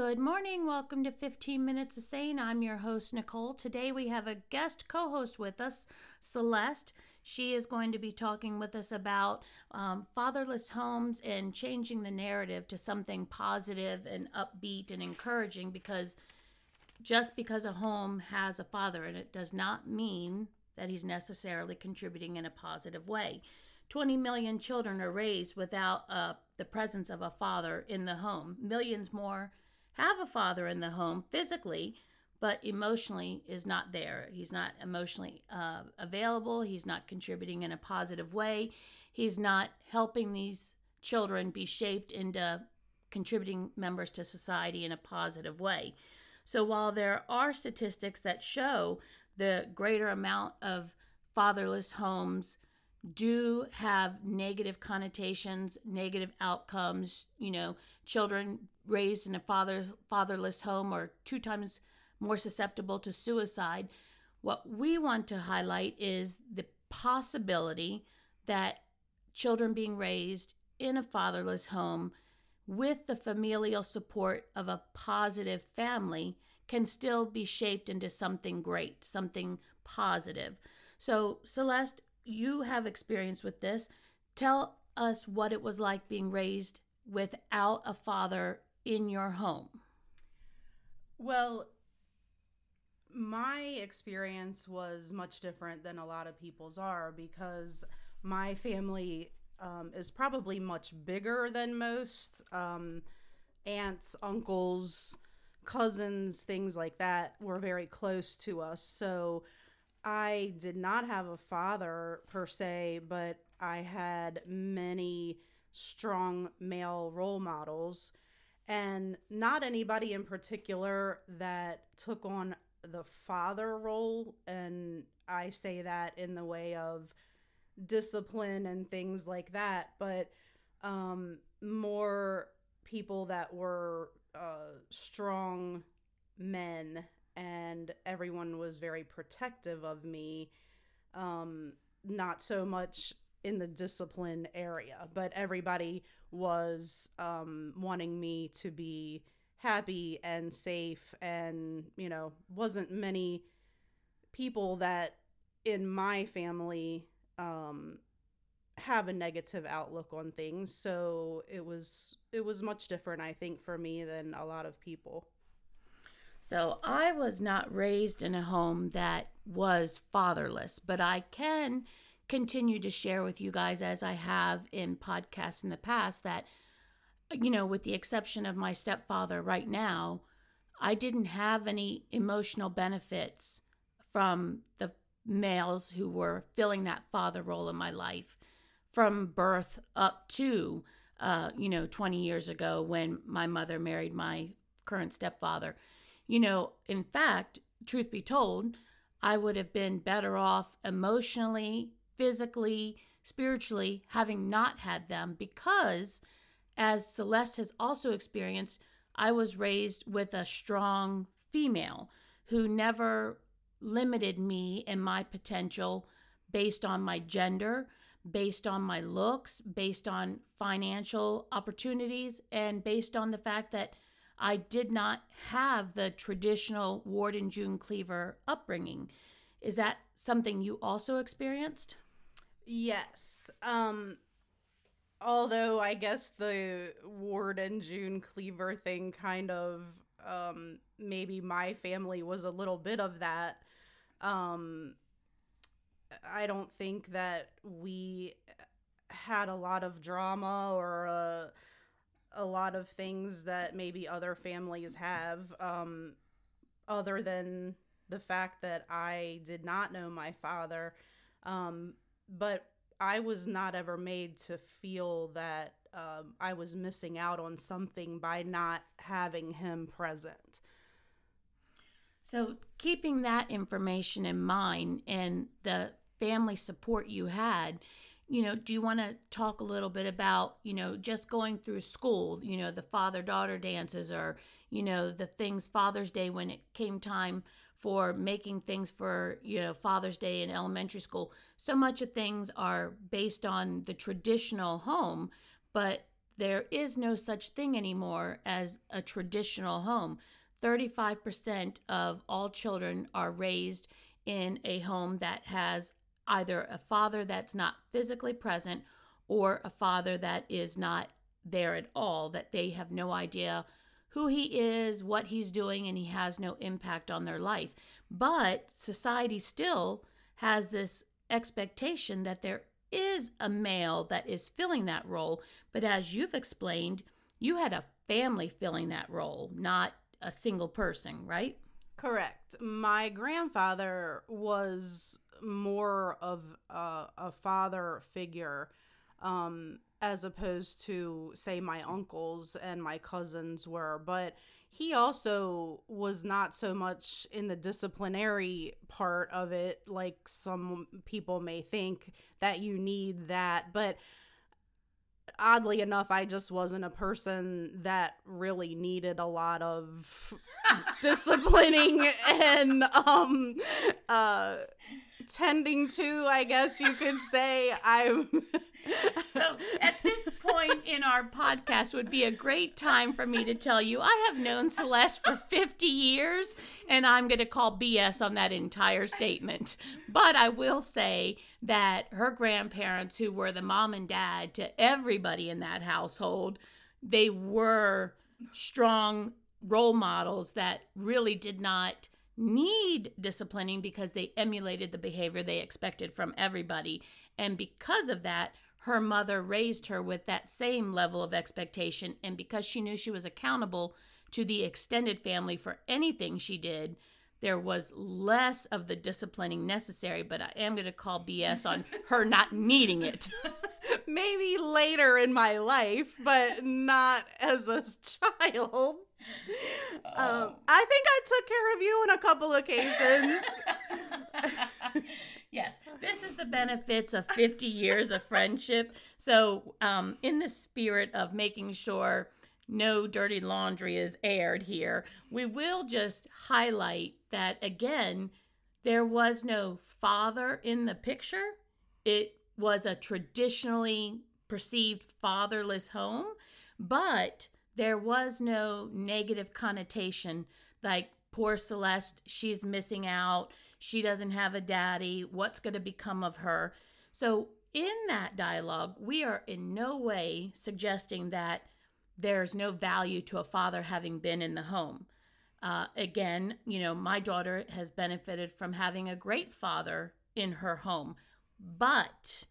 Good morning. Welcome to 15 Minutes of Sane. I'm your host, Nicole. Today we have a guest co host with us, Celeste. She is going to be talking with us about um, fatherless homes and changing the narrative to something positive and upbeat and encouraging because just because a home has a father in it does not mean that he's necessarily contributing in a positive way. 20 million children are raised without uh, the presence of a father in the home. Millions more have a father in the home physically, but emotionally is not there. He's not emotionally uh, available. He's not contributing in a positive way. He's not helping these children be shaped into contributing members to society in a positive way. So while there are statistics that show the greater amount of fatherless homes do have negative connotations, negative outcomes. You know, children raised in a father's fatherless home are two times more susceptible to suicide. What we want to highlight is the possibility that children being raised in a fatherless home with the familial support of a positive family can still be shaped into something great, something positive. So, Celeste, you have experience with this. Tell us what it was like being raised without a father in your home. Well, my experience was much different than a lot of people's are because my family um, is probably much bigger than most. Um, aunts, uncles, cousins, things like that were very close to us. So I did not have a father per se, but I had many strong male role models. And not anybody in particular that took on the father role. And I say that in the way of discipline and things like that. But um more people that were uh strong men and everyone was very protective of me. Um, not so much in the discipline area, but everybody was um, wanting me to be happy and safe, and you know, wasn't many people that in my family um, have a negative outlook on things. So it was it was much different, I think, for me than a lot of people. So I was not raised in a home that was fatherless, but I can continue to share with you guys, as I have in podcasts in the past, that, you know, with the exception of my stepfather right now, I didn't have any emotional benefits from the males who were filling that father role in my life from birth up to, uh, you know, 20 years ago when my mother married my current stepfather you know, in fact, truth be told, I would have been better off emotionally, physically, spiritually having not had them because, as Celeste has also experienced, I was raised with a strong female who never limited me and my potential based on my gender, based on my looks, based on financial opportunities, and based on the fact that I did not have the traditional Ward and June Cleaver upbringing. Is that something you also experienced? Yes. Um although I guess the Ward and June Cleaver thing kind of um maybe my family was a little bit of that. Um I don't think that we had a lot of drama or a a lot of things that maybe other families have, um, other than the fact that I did not know my father. Um, but I was not ever made to feel that um, I was missing out on something by not having him present. So, keeping that information in mind and the family support you had, you know, do you want to talk a little bit about, you know, just going through school, you know, the father daughter dances or, you know, the things Father's Day when it came time for making things for, you know, Father's Day in elementary school. So much of things are based on the traditional home, but there is no such thing anymore as a traditional home. 35% of all children are raised in a home that has either a father that's not physically present or a father that is not there at all, that they have no idea who he is, what he's doing, and he has no impact on their life. But society still has this expectation that there is a male that is filling that role. But as you've explained, you had a family filling that role, not a single person, right? Correct. My grandfather was more of a, a father figure um, as opposed to, say, my uncles and my cousins were. But he also was not so much in the disciplinary part of it, like some people may think that you need that. But oddly enough, I just wasn't a person that really needed a lot of disciplining and um uh tending to, I guess you could say. I'm so at this point in our podcast would be a great time for me to tell you I have known Celeste for 50 years and I'm going to call BS on that entire statement. But I will say that her grandparents who were the mom and dad to everybody in that household, they were strong role models that really did not need disciplining because they emulated the behavior they expected from everybody. And because of that, her mother raised her with that same level of expectation. And because she knew she was accountable to the extended family for anything she did, there was less of the disciplining necessary. But I am going to call BS on her not needing it. Maybe later in my life, but not as a child. Um, oh. I think I took care of you on a couple occasions. yes, this is the benefits of 50 years of friendship. So, um, in the spirit of making sure no dirty laundry is aired here, we will just highlight that again, there was no father in the picture. It was a traditionally perceived fatherless home, but there was no negative connotation like poor Celeste, she's missing out she doesn't have a daddy. What's going to become of her? So, in that dialogue, we are in no way suggesting that there's no value to a father having been in the home. Uh, again, you know, my daughter has benefited from having a great father in her home. But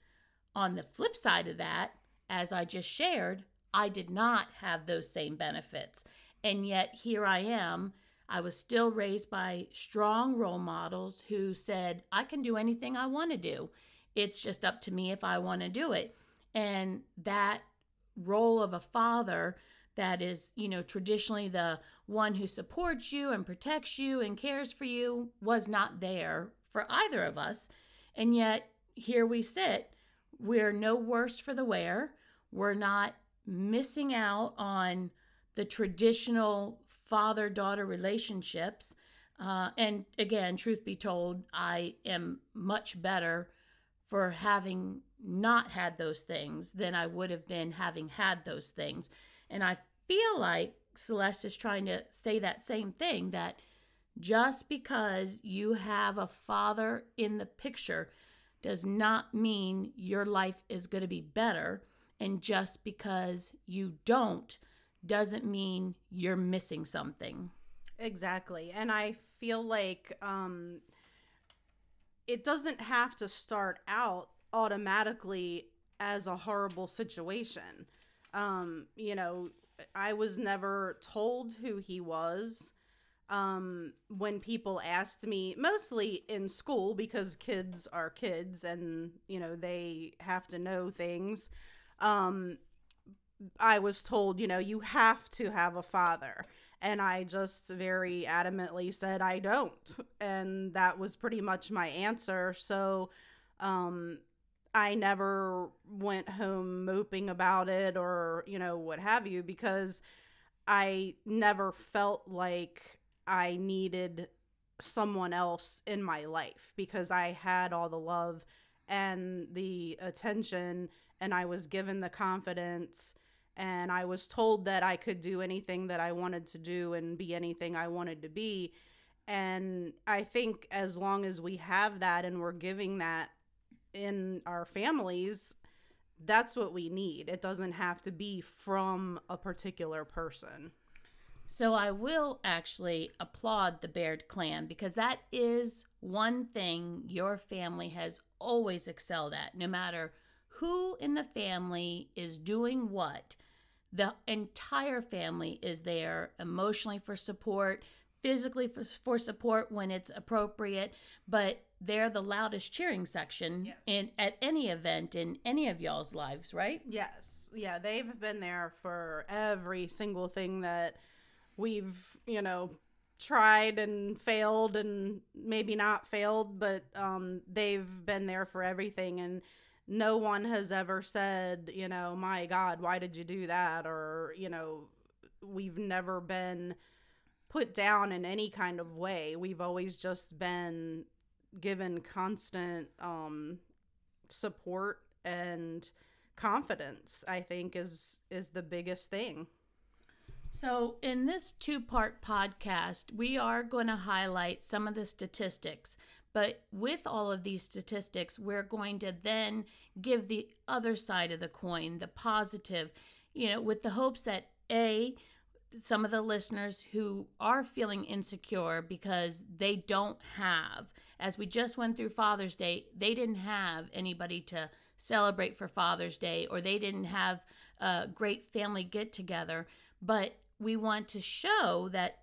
on the flip side of that, as I just shared, I did not have those same benefits. And yet here I am I was still raised by strong role models who said, I can do anything I want to do. It's just up to me if I want to do it. And that role of a father that is, you know, traditionally the one who supports you and protects you and cares for you was not there for either of us. And yet, here we sit. We're no worse for the wear. We're not missing out on the traditional father daughter relationships. Uh, and again, truth be told, I am much better for having not had those things than I would have been having had those things. And I feel like Celeste is trying to say that same thing that just because you have a father in the picture does not mean your life is going to be better. And just because you don't doesn't mean you're missing something. Exactly. And I feel like um, it doesn't have to start out automatically as a horrible situation. Um, you know, I was never told who he was. Um, when people asked me, mostly in school, because kids are kids and, you know, they have to know things. Um, I was told, you know, you have to have a father. And I just very adamantly said, I don't. And that was pretty much my answer. So um, I never went home moping about it or, you know, what have you, because I never felt like I needed someone else in my life because I had all the love and the attention and I was given the confidence and I was told that I could do anything that I wanted to do and be anything I wanted to be. And I think as long as we have that and we're giving that in our families, that's what we need. It doesn't have to be from a particular person. So I will actually applaud the Baird clan because that is one thing your family has always excelled at. No matter who in the family is doing what, the entire family is there emotionally for support, physically for, for support when it's appropriate, but they're the loudest cheering section yes. in at any event in any of y'all's lives, right? Yes. Yeah, they've been there for every single thing that we've, you know, tried and failed and maybe not failed, but um, they've been there for everything and no one has ever said, you know, my God, why did you do that? Or, you know, we've never been put down in any kind of way. We've always just been given constant um, support and confidence, I think is is the biggest thing. So, in this two part podcast, we are going to highlight some of the statistics but with all of these statistics, we're going to then give the other side of the coin, the positive, you know, with the hopes that A, some of the listeners who are feeling insecure because they don't have, as we just went through Father's Day, they didn't have anybody to celebrate for Father's Day or they didn't have a great family get together. But we want to show that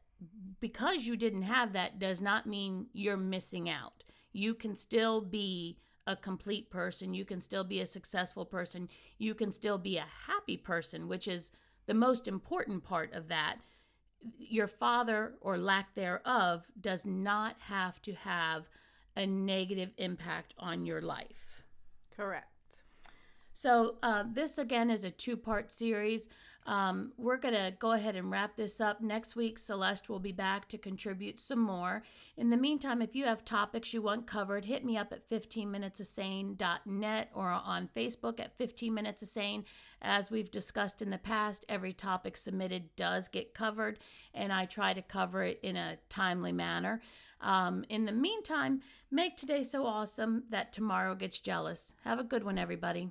because you didn't have that does not mean you're missing out you can still be a complete person. You can still be a successful person. You can still be a happy person, which is the most important part of that. Your father or lack thereof does not have to have a negative impact on your life. Correct. So, uh, this again is a two part series. Um, we're going to go ahead and wrap this up. Next week, Celeste will be back to contribute some more. In the meantime, if you have topics you want covered, hit me up at 15minutesofsane.net or on Facebook at 15 Minutes. As we've discussed in the past, every topic submitted does get covered, and I try to cover it in a timely manner. Um, in the meantime, make today so awesome that tomorrow gets jealous. Have a good one, everybody.